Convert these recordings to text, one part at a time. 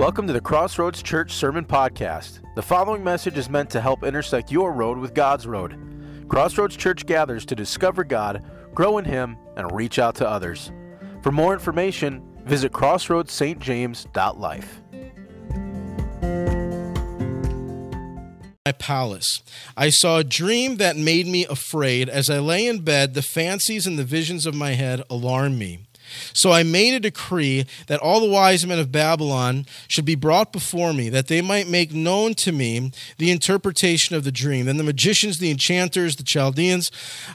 Welcome to the Crossroads Church Sermon Podcast. The following message is meant to help intersect your road with God's road. Crossroads Church gathers to discover God, grow in Him, and reach out to others. For more information, visit crossroadsstjames.life. my palace. I saw a dream that made me afraid. As I lay in bed, the fancies and the visions of my head alarmed me. So I made a decree that all the wise men of Babylon should be brought before me, that they might make known to me the interpretation of the dream. Then the magicians, the enchanters, the Chaldeans,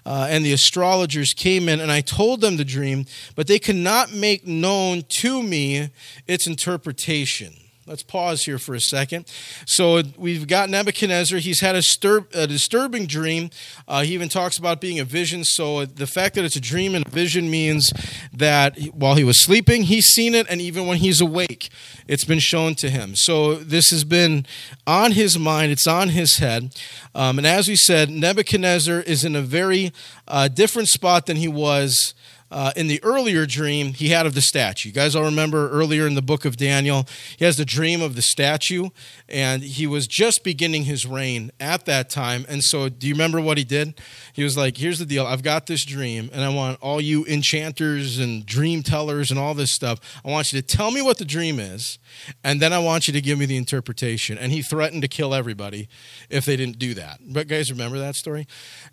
uh, and the astrologers came in, and I told them the dream, but they could not make known to me its interpretation. Let's pause here for a second. So we've got Nebuchadnezzar. He's had a, stir- a disturbing dream. Uh, he even talks about being a vision. So the fact that it's a dream and a vision means that while he was sleeping, he's seen it, and even when he's awake, it's been shown to him. So this has been on his mind. It's on his head. Um, and as we said, Nebuchadnezzar is in a very uh, different spot than he was uh, in the earlier dream he had of the statue. You guys all remember earlier in the book of Daniel, he has the dream of the statue, and he was just beginning his reign at that time. And so, do you remember what he did? He was like, Here's the deal I've got this dream, and I want all you enchanters and dream tellers and all this stuff, I want you to tell me what the dream is, and then I want you to give me the interpretation. And he threatened to kill everybody if they didn't do that. But, guys, remember that story?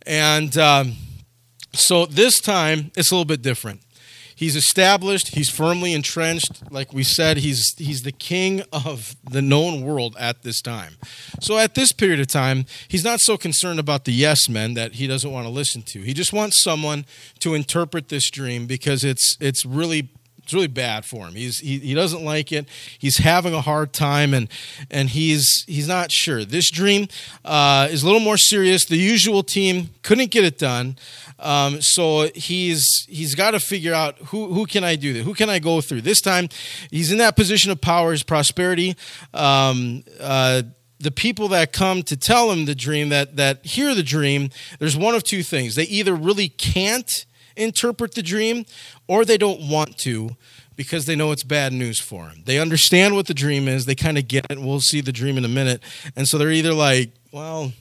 And, um, so this time it's a little bit different. He's established, he's firmly entrenched. Like we said, he's he's the king of the known world at this time. So at this period of time, he's not so concerned about the yes men that he doesn't want to listen to. He just wants someone to interpret this dream because it's it's really it's really bad for him. He's he, he doesn't like it. He's having a hard time, and and he's he's not sure. This dream uh, is a little more serious. The usual team couldn't get it done, um, so he's he's got to figure out who who can I do this? Who can I go through? This time, he's in that position of power, his prosperity. Um, uh, the people that come to tell him the dream that that hear the dream there's one of two things they either really can't interpret the dream or they don't want to because they know it's bad news for them. They understand what the dream is, they kind of get it. We'll see the dream in a minute. And so they're either like, well,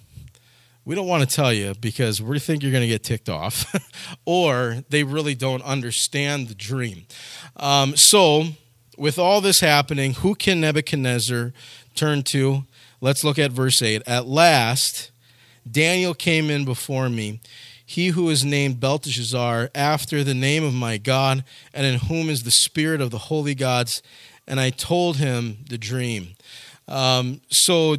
we don't want to tell you because we think you're going to get ticked off, or they really don't understand the dream. Um, so, with all this happening, who can Nebuchadnezzar turn to? Let's look at verse 8. At last, Daniel came in before me he who is named Belteshazzar, after the name of my God, and in whom is the spirit of the holy gods. And I told him the dream. Um, so,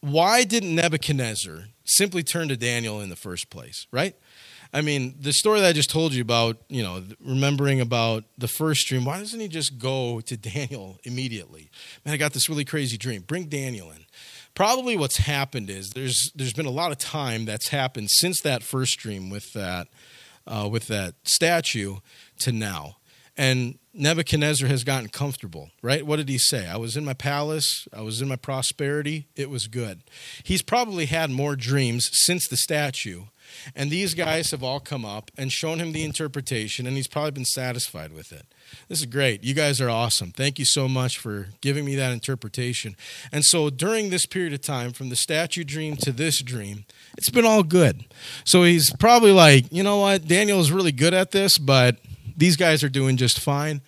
why didn't Nebuchadnezzar simply turn to Daniel in the first place, right? I mean, the story that I just told you about, you know, remembering about the first dream, why doesn't he just go to Daniel immediately? Man, I got this really crazy dream. Bring Daniel in probably what's happened is there's there's been a lot of time that's happened since that first dream with that uh, with that statue to now, and Nebuchadnezzar has gotten comfortable. Right? What did he say? I was in my palace. I was in my prosperity. It was good. He's probably had more dreams since the statue and these guys have all come up and shown him the interpretation, and he's probably been satisfied with it. This is great. You guys are awesome. Thank you so much for giving me that interpretation. And so during this period of time, from the statue dream to this dream, it's been all good. So he's probably like, you know what? Daniel is really good at this, but these guys are doing just fine.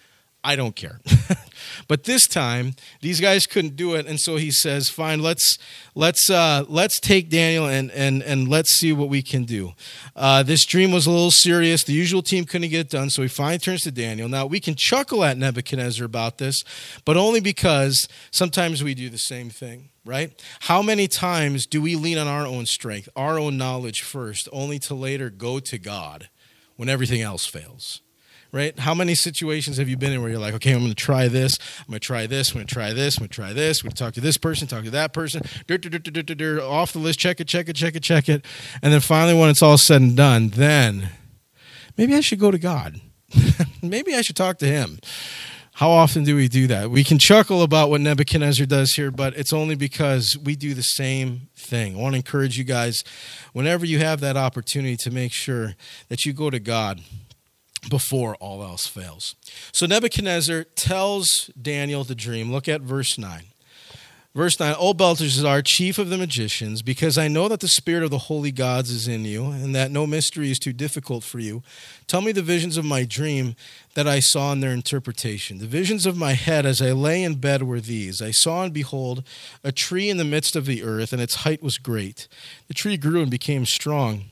I don't care. but this time, these guys couldn't do it, and so he says, "Fine, let's let's uh, let's take Daniel and and and let's see what we can do." Uh, this dream was a little serious. The usual team couldn't get it done, so he finally turns to Daniel. Now we can chuckle at Nebuchadnezzar about this, but only because sometimes we do the same thing right? How many times do we lean on our own strength, our own knowledge first, only to later go to God when everything else fails? Right? How many situations have you been in where you're like, okay, I'm going to try this, I'm going to try this, I'm going to try this, I'm going to try this, I'm going to talk to this person, talk to that person, off the list, check it, check it, check it, check it. And then finally, when it's all said and done, then maybe I should go to God. maybe I should talk to Him. How often do we do that? We can chuckle about what Nebuchadnezzar does here, but it's only because we do the same thing. I want to encourage you guys, whenever you have that opportunity, to make sure that you go to God before all else fails. So Nebuchadnezzar tells Daniel the dream. Look at verse 9. Verse 9, O Belteshazzar, chief of the magicians, because I know that the spirit of the holy gods is in you, and that no mystery is too difficult for you, tell me the visions of my dream that I saw in their interpretation. The visions of my head as I lay in bed were these I saw and behold a tree in the midst of the earth, and its height was great. The tree grew and became strong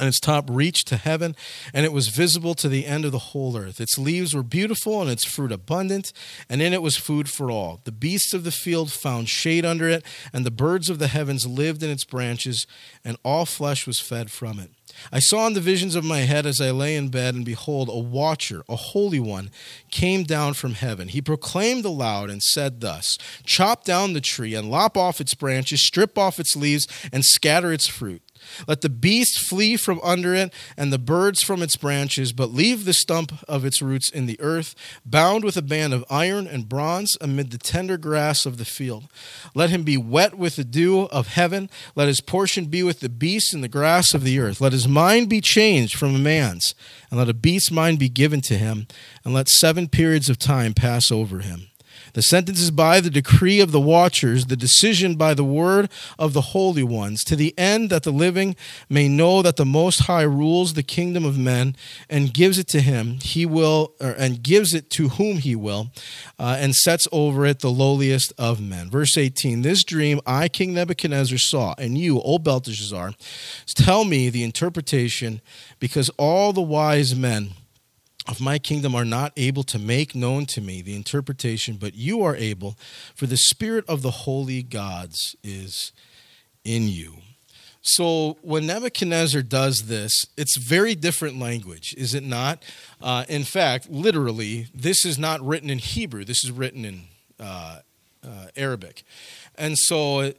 and its top reached to heaven, and it was visible to the end of the whole earth. Its leaves were beautiful, and its fruit abundant, and in it was food for all. The beasts of the field found shade under it, and the birds of the heavens lived in its branches, and all flesh was fed from it. I saw in the visions of my head as I lay in bed, and behold, a watcher, a holy one, came down from heaven. He proclaimed aloud and said thus Chop down the tree, and lop off its branches, strip off its leaves, and scatter its fruit. Let the beast flee from under it, and the birds from its branches, but leave the stump of its roots in the earth, bound with a band of iron and bronze amid the tender grass of the field. Let him be wet with the dew of heaven. Let his portion be with the beasts in the grass of the earth. Let his mind be changed from a man's, and let a beast's mind be given to him, and let seven periods of time pass over him. The sentence is by the decree of the watchers, the decision by the word of the holy ones, to the end that the living may know that the Most High rules the kingdom of men and gives it to him. He will, or, and gives it to whom he will, uh, and sets over it the lowliest of men. Verse 18 This dream I, King Nebuchadnezzar, saw, and you, O Belteshazzar, tell me the interpretation, because all the wise men of my kingdom are not able to make known to me the interpretation, but you are able, for the spirit of the holy gods is in you. So when Nebuchadnezzar does this, it's very different language, is it not? Uh, in fact, literally, this is not written in Hebrew. This is written in uh, uh, Aramaic, and so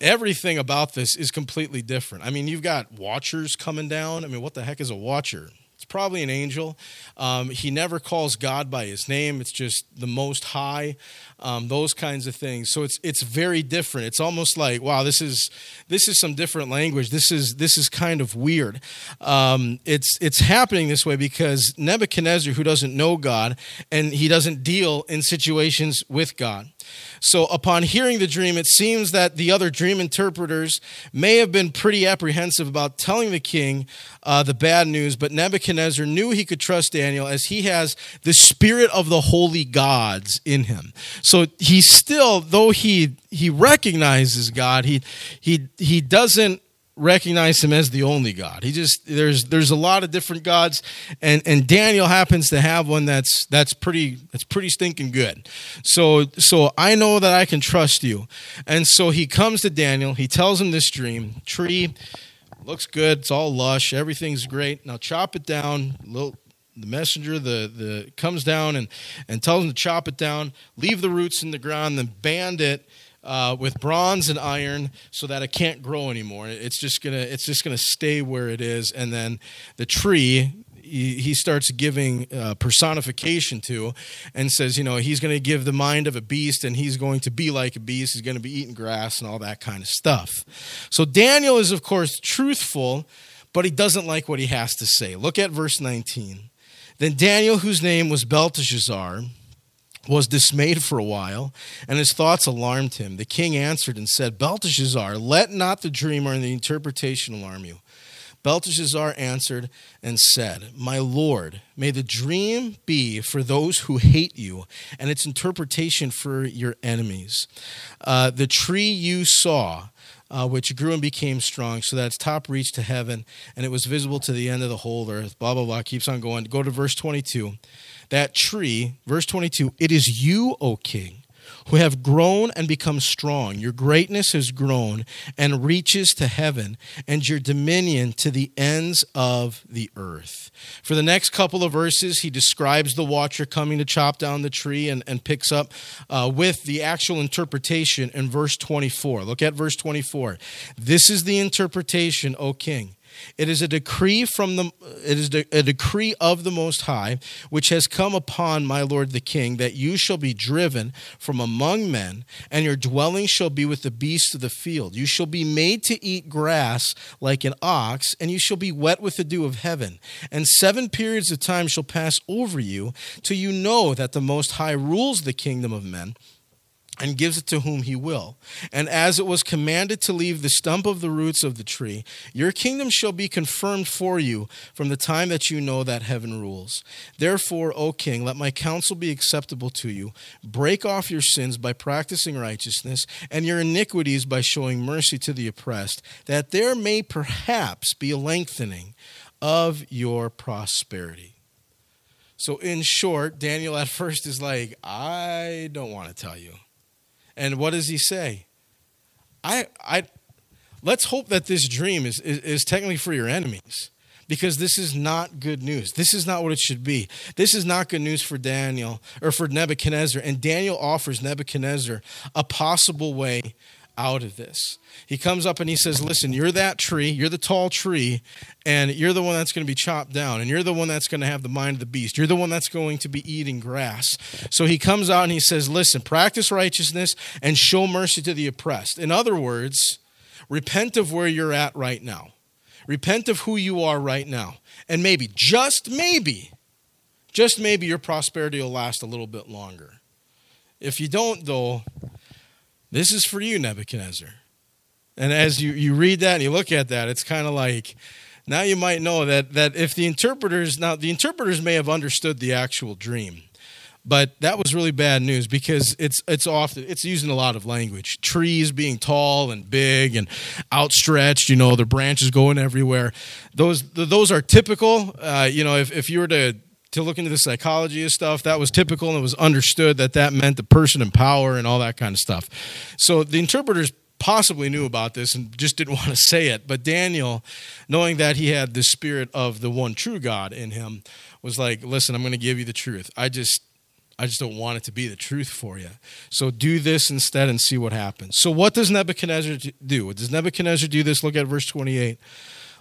everything about this is completely different. I mean, you've got watchers coming down. I mean, what the heck is a watcher? Probably an angel. Um, he never calls God by his name. It's just the Most High, um, those kinds of things. So it's it's very different. It's almost like wow, this is this is some different language. This is this is kind of weird. Um, it's it's happening this way because Nebuchadnezzar, who doesn't know God and he doesn't deal in situations with God. So, upon hearing the dream, it seems that the other dream interpreters may have been pretty apprehensive about telling the king uh, the bad news, but Nebuchadnezzar knew he could trust Daniel as he has the spirit of the holy gods in him. So, he still, though he he recognizes God, he he he doesn't recognize him as the only God. He just there's there's a lot of different gods, and and Daniel happens to have one that's that's pretty that's pretty stinking good. So so I know that I can trust you, and so he comes to Daniel. He tells him this dream tree looks good. It's all lush. Everything's great. Now chop it down. Little the messenger the the comes down and and tells him to chop it down leave the roots in the ground then band it uh, with bronze and iron so that it can't grow anymore. It's just gonna it's just gonna stay where it is, and then the tree he, starts giving uh, personification to and says, you know, he's going to give the mind of a beast and he's going to be like a beast. He's going to be eating grass and all that kind of stuff. So Daniel is, of course, truthful, but he doesn't like what he has to say. Look at verse 19. Then Daniel, whose name was Belteshazzar, was dismayed for a while, and his thoughts alarmed him. The king answered and said, Belteshazzar, let not the dreamer and the interpretation alarm you. Belteshazzar answered and said, My Lord, may the dream be for those who hate you, and its interpretation for your enemies. Uh, the tree you saw, uh, which grew and became strong, so that its top reached to heaven, and it was visible to the end of the whole earth. Blah, blah, blah. Keeps on going. Go to verse 22 that tree, verse 22, it is you, O king, who have grown and become strong. Your greatness has grown and reaches to heaven, and your dominion to the ends of the earth. For the next couple of verses, he describes the watcher coming to chop down the tree and, and picks up uh, with the actual interpretation in verse 24. Look at verse 24. This is the interpretation, O king. It is a decree from the it is a decree of the most high which has come upon my lord the king that you shall be driven from among men and your dwelling shall be with the beasts of the field. You shall be made to eat grass like an ox and you shall be wet with the dew of heaven. And 7 periods of time shall pass over you till you know that the most high rules the kingdom of men and gives it to whom he will. And as it was commanded to leave the stump of the roots of the tree, your kingdom shall be confirmed for you from the time that you know that heaven rules. Therefore, O king, let my counsel be acceptable to you. Break off your sins by practicing righteousness, and your iniquities by showing mercy to the oppressed, that there may perhaps be a lengthening of your prosperity. So, in short, Daniel at first is like, I don't want to tell you. And what does he say? I, I, let's hope that this dream is, is, is technically for your enemies because this is not good news. This is not what it should be. This is not good news for Daniel or for Nebuchadnezzar. And Daniel offers Nebuchadnezzar a possible way out of this. He comes up and he says, Listen, you're that tree, you're the tall tree, and you're the one that's going to be chopped down, and you're the one that's going to have the mind of the beast. You're the one that's going to be eating grass. So he comes out and he says, Listen, practice righteousness and show mercy to the oppressed. In other words, repent of where you're at right now. Repent of who you are right now. And maybe, just maybe, just maybe your prosperity will last a little bit longer. If you don't, though, this is for you, Nebuchadnezzar. And as you, you read that and you look at that, it's kind of like now you might know that, that if the interpreters, now the interpreters may have understood the actual dream, but that was really bad news because it's it's often it's using a lot of language. Trees being tall and big and outstretched you know their branches going everywhere. Those those are typical. Uh, you know if, if you were to to look into the psychology of stuff. That was typical and it was understood that that meant the person in power and all that kind of stuff. So the interpreters possibly knew about this and just didn't want to say it. But Daniel, knowing that he had the spirit of the one true God in him, was like, listen, I'm going to give you the truth. I just. I just don't want it to be the truth for you. So do this instead and see what happens. So, what does Nebuchadnezzar do? Does Nebuchadnezzar do this? Look at verse 28.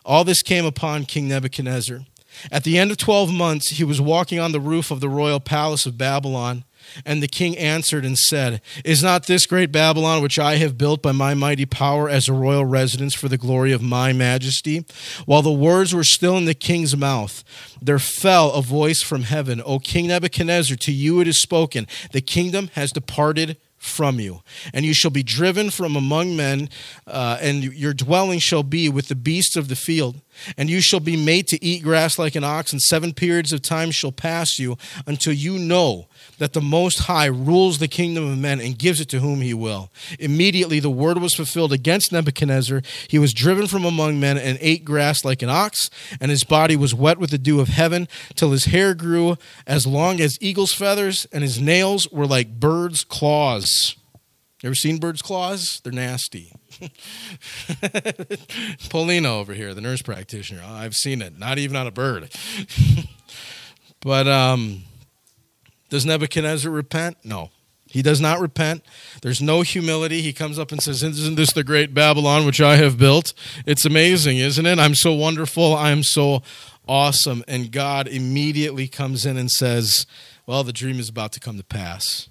All this came upon King Nebuchadnezzar at the end of 12 months, he was walking on the roof of the royal palace of Babylon. And the king answered and said, Is not this great Babylon, which I have built by my mighty power as a royal residence for the glory of my majesty? While the words were still in the king's mouth, there fell a voice from heaven, O King Nebuchadnezzar, to you it is spoken, the kingdom has departed from you. And you shall be driven from among men, uh, and your dwelling shall be with the beasts of the field. And you shall be made to eat grass like an ox, and seven periods of time shall pass you until you know that the Most High rules the kingdom of men and gives it to whom he will. Immediately the word was fulfilled against Nebuchadnezzar. He was driven from among men and ate grass like an ox, and his body was wet with the dew of heaven, till his hair grew as long as eagle's feathers, and his nails were like birds' claws. Ever seen birds' claws? They're nasty. Paulina over here, the nurse practitioner. I've seen it. Not even on a bird. but um, does Nebuchadnezzar repent? No. He does not repent. There's no humility. He comes up and says, Isn't this the great Babylon which I have built? It's amazing, isn't it? I'm so wonderful. I'm so awesome. And God immediately comes in and says, Well, the dream is about to come to pass.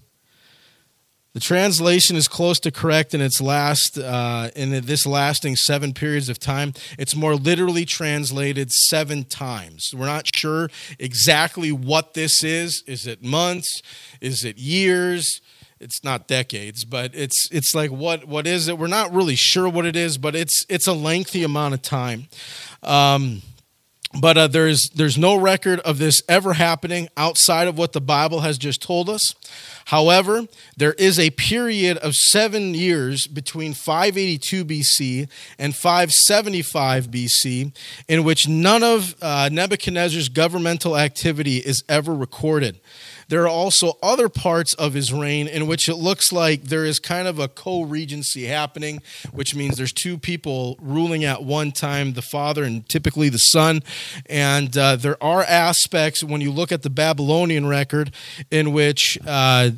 The translation is close to correct in its last uh, in this lasting seven periods of time. It's more literally translated seven times. We're not sure exactly what this is. Is it months? Is it years? It's not decades, but it's it's like what what is it? We're not really sure what it is, but it's it's a lengthy amount of time. Um, but uh, there's there's no record of this ever happening outside of what the Bible has just told us. However, there is a period of seven years between 582 BC and 575 BC in which none of uh, Nebuchadnezzar's governmental activity is ever recorded. There are also other parts of his reign in which it looks like there is kind of a co regency happening, which means there's two people ruling at one time the father and typically the son. And uh, there are aspects when you look at the Babylonian record in which uh,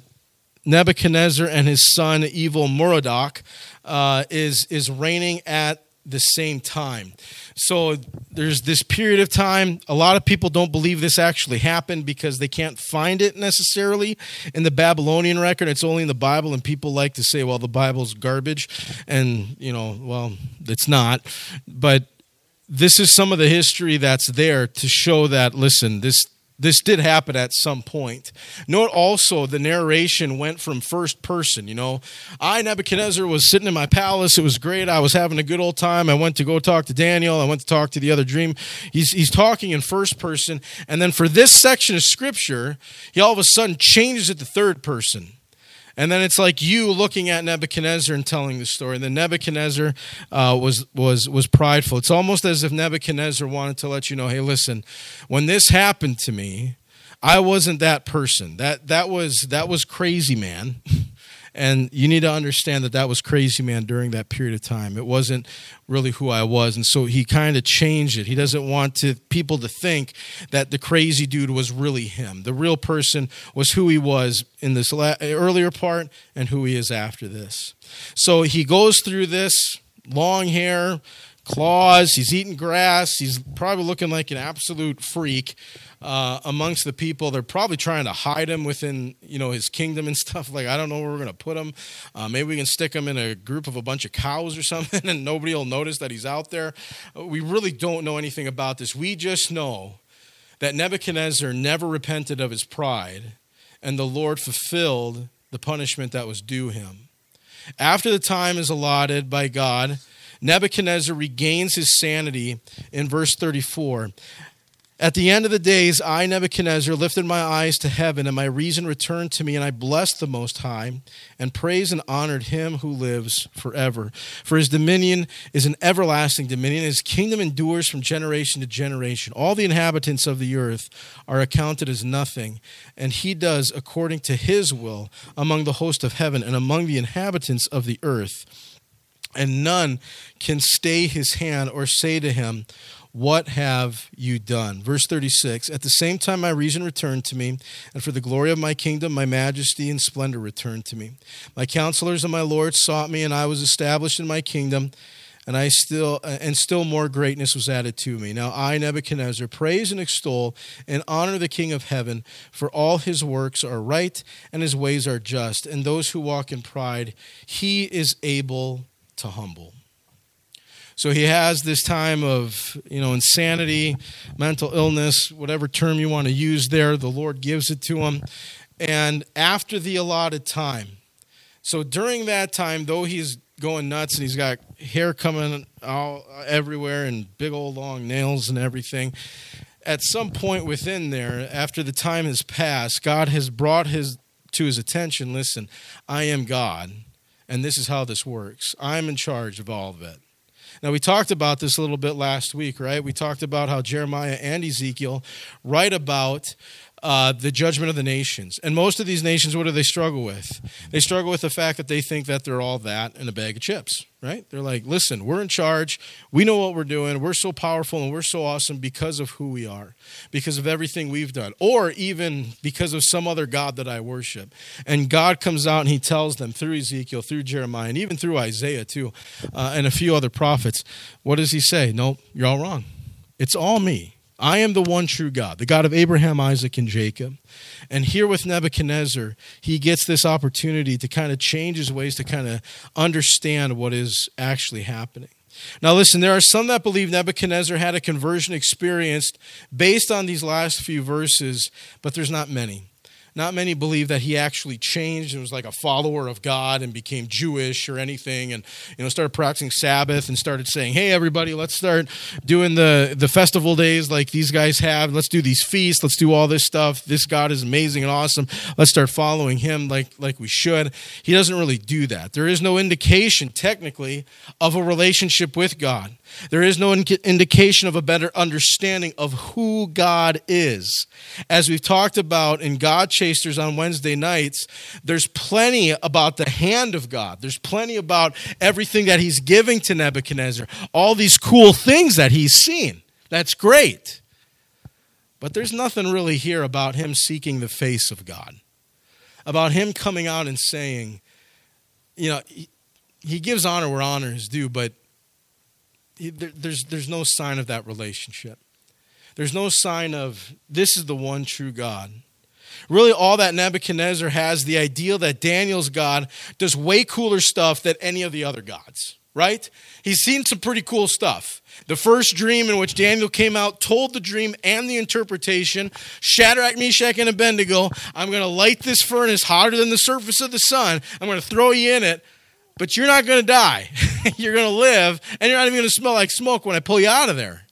Nebuchadnezzar and his son, evil Merodach, uh, is, is reigning at the same time. So there's this period of time. A lot of people don't believe this actually happened because they can't find it necessarily in the Babylonian record. It's only in the Bible, and people like to say, well, the Bible's garbage. And, you know, well, it's not. But this is some of the history that's there to show that, listen, this this did happen at some point. Note also the narration went from first person. You know, I, Nebuchadnezzar, was sitting in my palace. It was great. I was having a good old time. I went to go talk to Daniel. I went to talk to the other dream. He's, he's talking in first person. And then for this section of scripture, he all of a sudden changes it to third person. And then it's like you looking at Nebuchadnezzar and telling the story. And then Nebuchadnezzar uh, was was was prideful. It's almost as if Nebuchadnezzar wanted to let you know, hey, listen, when this happened to me, I wasn't that person. That that was that was crazy, man. And you need to understand that that was Crazy Man during that period of time. It wasn't really who I was. And so he kind of changed it. He doesn't want to, people to think that the crazy dude was really him. The real person was who he was in this la- earlier part and who he is after this. So he goes through this long hair, claws. He's eating grass. He's probably looking like an absolute freak uh, amongst the people. They're probably trying to hide him within, you know, his kingdom and stuff. Like I don't know where we're gonna put him. Uh, maybe we can stick him in a group of a bunch of cows or something, and nobody will notice that he's out there. We really don't know anything about this. We just know that Nebuchadnezzar never repented of his pride, and the Lord fulfilled the punishment that was due him. After the time is allotted by God, Nebuchadnezzar regains his sanity in verse 34. At the end of the days, I, Nebuchadnezzar, lifted my eyes to heaven, and my reason returned to me, and I blessed the Most High, and praised and honored him who lives forever. For his dominion is an everlasting dominion, his kingdom endures from generation to generation. All the inhabitants of the earth are accounted as nothing, and he does according to his will among the host of heaven and among the inhabitants of the earth. And none can stay his hand or say to him, what have you done? Verse 36 At the same time, my reason returned to me, and for the glory of my kingdom, my majesty and splendor returned to me. My counselors and my lords sought me, and I was established in my kingdom. And I still and still more greatness was added to me. Now I Nebuchadnezzar praise and extol and honor the King of heaven, for all his works are right and his ways are just, and those who walk in pride he is able to humble. So he has this time of, you know, insanity, mental illness, whatever term you want to use there, the Lord gives it to him. And after the allotted time, so during that time, though he's going nuts and he's got hair coming out everywhere and big old long nails and everything, at some point within there, after the time has passed, God has brought his to his attention, listen, I am God, and this is how this works. I'm in charge of all of it. Now, we talked about this a little bit last week, right? We talked about how Jeremiah and Ezekiel write about uh, the judgment of the nations. And most of these nations, what do they struggle with? They struggle with the fact that they think that they're all that in a bag of chips, right? They're like, listen, we're in charge. We know what we're doing. We're so powerful and we're so awesome because of who we are, because of everything we've done, or even because of some other God that I worship. And God comes out and he tells them through Ezekiel, through Jeremiah, and even through Isaiah, too, uh, and a few other prophets. What does he say? Nope, you're all wrong. It's all me. I am the one true God, the God of Abraham, Isaac, and Jacob. And here with Nebuchadnezzar, he gets this opportunity to kind of change his ways, to kind of understand what is actually happening. Now, listen, there are some that believe Nebuchadnezzar had a conversion experience based on these last few verses, but there's not many. Not many believe that he actually changed and was like a follower of God and became Jewish or anything and you know started practicing Sabbath and started saying, "Hey everybody, let's start doing the the festival days like these guys have. Let's do these feasts, let's do all this stuff. This God is amazing and awesome. Let's start following him like like we should." He doesn't really do that. There is no indication technically of a relationship with God. There is no indication of a better understanding of who God is. As we've talked about in God Chasers on Wednesday nights, there's plenty about the hand of God. There's plenty about everything that He's giving to Nebuchadnezzar, all these cool things that He's seen. That's great. But there's nothing really here about Him seeking the face of God, about Him coming out and saying, you know, He, gives honor where honor is due, but there, there's, there's no sign of that relationship. There's no sign of this is the one true God. Really, all that Nebuchadnezzar has the idea that Daniel's God does way cooler stuff than any of the other gods, right? He's seen some pretty cool stuff. The first dream in which Daniel came out, told the dream and the interpretation Shadrach, Meshach, and Abednego, I'm going to light this furnace hotter than the surface of the sun. I'm going to throw you in it, but you're not going to die. you're going to live, and you're not even going to smell like smoke when I pull you out of there.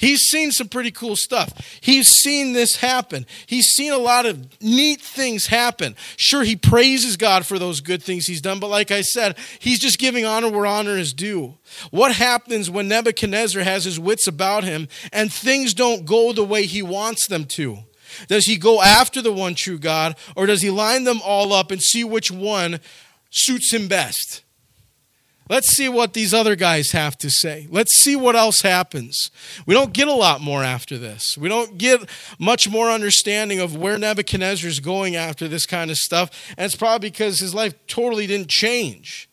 He's seen some pretty cool stuff. He's seen this happen. He's seen a lot of neat things happen. Sure, he praises God for those good things he's done, but like I said, he's just giving honor where honor is due. What happens when Nebuchadnezzar has his wits about him and things don't go the way he wants them to? Does he go after the one true God, or does he line them all up and see which one suits him best? Let's see what these other guys have to say. Let's see what else happens. We don't get a lot more after this. We don't get much more understanding of where Nebuchadnezzar is going after this kind of stuff. And it's probably because his life totally didn't change.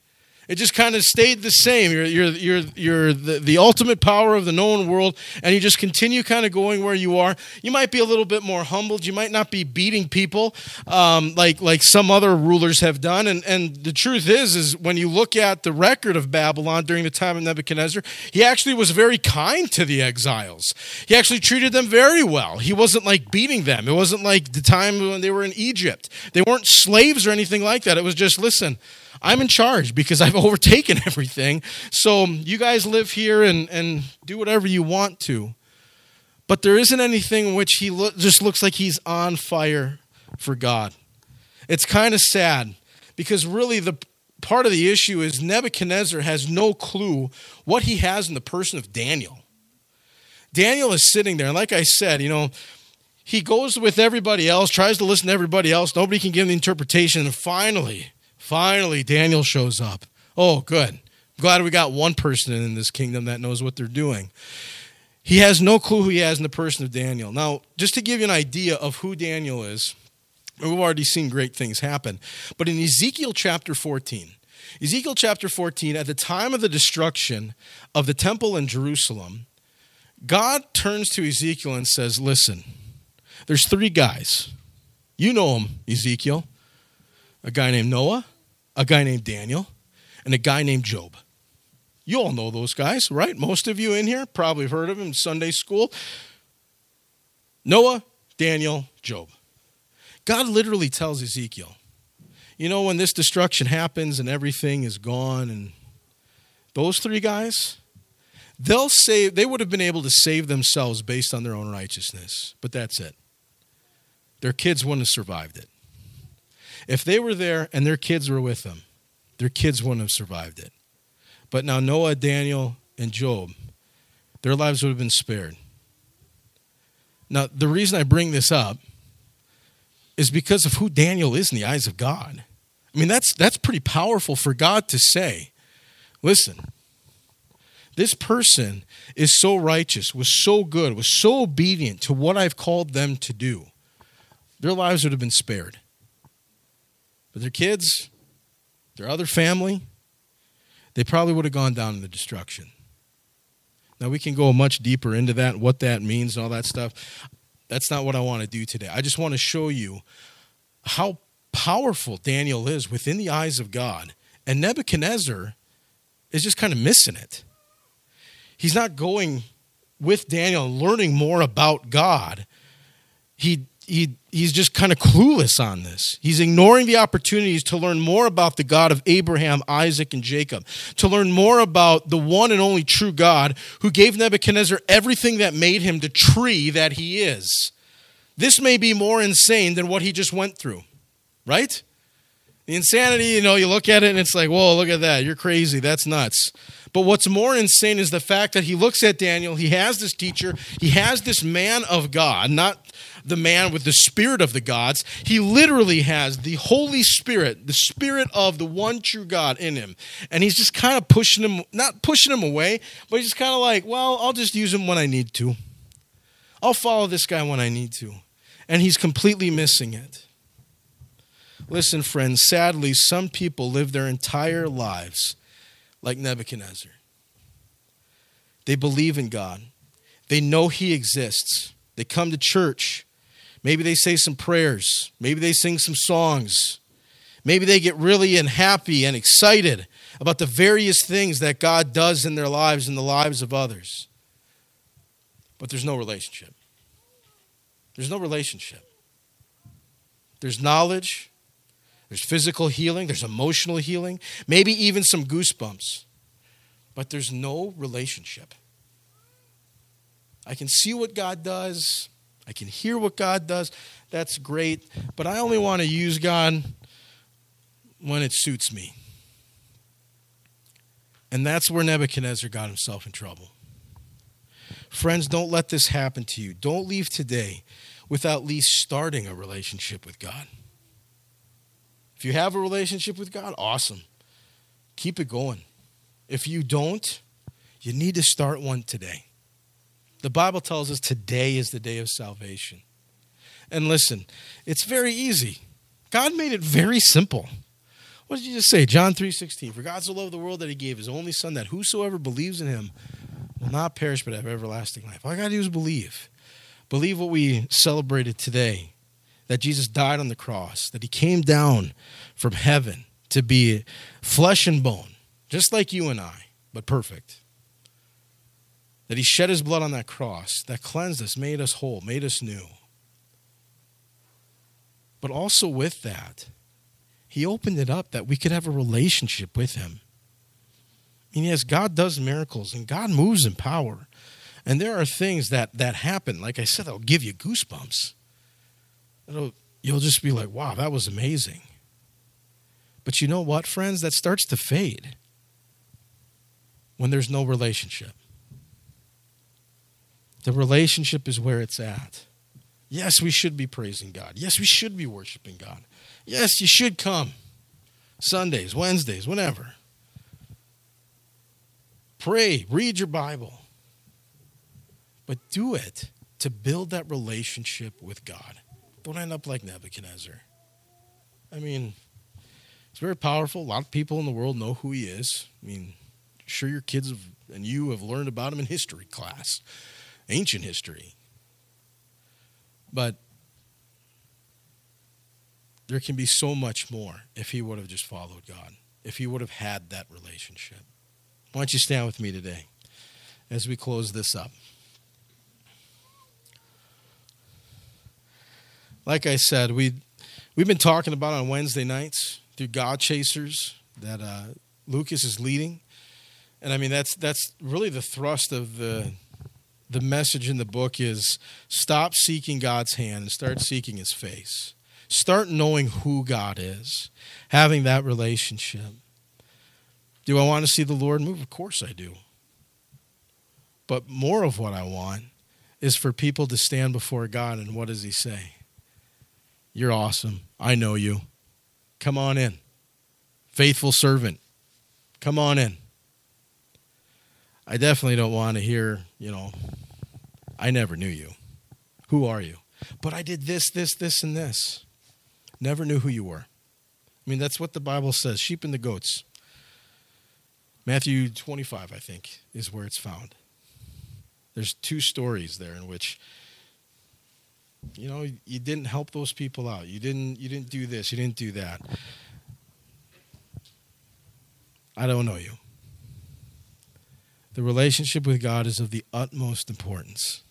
It just kind of stayed the same. You're, you're, you're, you're the, the ultimate power of the known world, and you just continue kind of going where you are. You might be a little bit more humbled. You might not be beating people um, like, like some other rulers have done. And, and the truth is, is when you look at the record of Babylon during the time of Nebuchadnezzar, he actually was very kind to the exiles. He actually treated them very well. He wasn't like beating them. It wasn't like the time when they were in Egypt. They weren't slaves or anything like that. It was just, listen, I'm in charge because I've overtaken everything. So you guys live here and, and do whatever you want to. But there isn't anything in which he lo- just looks like he's on fire for God. It's kind of sad because really the part of the issue is Nebuchadnezzar has no clue what he has in the person of Daniel. Daniel is sitting there, and like I said, you know, he goes with everybody else, tries to listen to everybody else. Nobody can give him the interpretation, and finally, Finally, Daniel shows up. Oh, good. I'm Glad we got one person in this kingdom that knows what they're doing. He has no clue who he has in the person of Daniel. Now, just to give you an idea of who Daniel is, we've already seen great things happen. But in Ezekiel chapter 14, Ezekiel chapter 14, at the time of the destruction of the temple in Jerusalem, God turns to Ezekiel and says, Listen, there's three guys. You know them, Ezekiel. A guy named Noah, a guy named Daniel, and a guy named Job. You all know those guys, right? Most of you in here probably heard of them in Sunday school. Noah, Daniel, Job. God literally tells Ezekiel, you know, when this destruction happens and everything is gone, and those three guys, they'll save, they would have been able to save themselves based on their own righteousness, but that's it. Their kids wouldn't have survived it. If they were there and their kids were with them, their kids wouldn't have survived it. But now Noah, Daniel, and Job, their lives would have been spared. Now, the reason I bring this up is because of who Daniel is in the eyes of God. I mean, that's, that's pretty powerful for God to say, listen, this person is so righteous, was so good, was so obedient to what I've called them to do. Their lives would have been spared. Their kids, their other family, they probably would have gone down in the destruction. Now, we can go much deeper into that, what that means, and all that stuff. That's not what I want to do today. I just want to show you how powerful Daniel is within the eyes of God. And Nebuchadnezzar is just kind of missing it. He's not going with Daniel learning more about God. He he, he's just kind of clueless on this. He's ignoring the opportunities to learn more about the God of Abraham, Isaac, and Jacob, to learn more about the one and only true God who gave Nebuchadnezzar everything that made him the tree that he is. This may be more insane than what he just went through, right? The insanity, you know, you look at it and it's like, whoa, look at that. You're crazy. That's nuts. But what's more insane is the fact that he looks at Daniel, he has this teacher, he has this man of God, not the man with the spirit of the gods. He literally has the Holy Spirit, the spirit of the one true God in him. And he's just kind of pushing him, not pushing him away, but he's just kind of like, well, I'll just use him when I need to. I'll follow this guy when I need to. And he's completely missing it. Listen, friends, sadly, some people live their entire lives like Nebuchadnezzar. They believe in God. They know He exists. They come to church. Maybe they say some prayers. Maybe they sing some songs. Maybe they get really and happy and excited about the various things that God does in their lives and the lives of others. But there's no relationship. There's no relationship. There's knowledge, there's physical healing, there's emotional healing, maybe even some goosebumps. But there's no relationship. I can see what God does, I can hear what God does. That's great, but I only want to use God when it suits me. And that's where Nebuchadnezzar got himself in trouble. Friends, don't let this happen to you. Don't leave today without at least starting a relationship with God. If you have a relationship with God, awesome. Keep it going. If you don't, you need to start one today. The Bible tells us today is the day of salvation. And listen, it's very easy. God made it very simple. What did you just say? John 3:16. For God so loved the world that he gave his only son that whosoever believes in him will not perish but have everlasting life. All I got to do is believe. Believe what we celebrated today. That Jesus died on the cross, that he came down from heaven to be flesh and bone, just like you and I, but perfect. That he shed his blood on that cross, that cleansed us, made us whole, made us new. But also with that, he opened it up that we could have a relationship with him. I mean, yes, God does miracles and God moves in power. And there are things that that happen. Like I said, that'll give you goosebumps. It'll, you'll just be like, wow, that was amazing. But you know what, friends? That starts to fade when there's no relationship. The relationship is where it's at. Yes, we should be praising God. Yes, we should be worshiping God. Yes, you should come Sundays, Wednesdays, whenever. Pray, read your Bible. But do it to build that relationship with God. Don't end up like Nebuchadnezzar. I mean, it's very powerful. A lot of people in the world know who he is. I mean, sure, your kids have, and you have learned about him in history class, ancient history. But there can be so much more if he would have just followed God, if he would have had that relationship. Why don't you stand with me today as we close this up? Like I said, we we've been talking about on Wednesday nights through God Chasers that uh, Lucas is leading, and I mean that's that's really the thrust of the the message in the book is stop seeking God's hand and start seeking His face. Start knowing who God is, having that relationship. Do I want to see the Lord move? Of course I do. But more of what I want is for people to stand before God and what does He say? You're awesome. I know you. Come on in. Faithful servant. Come on in. I definitely don't want to hear, you know, I never knew you. Who are you? But I did this, this, this, and this. Never knew who you were. I mean, that's what the Bible says sheep and the goats. Matthew 25, I think, is where it's found. There's two stories there in which you know you didn't help those people out you didn't you didn't do this you didn't do that i don't know you the relationship with god is of the utmost importance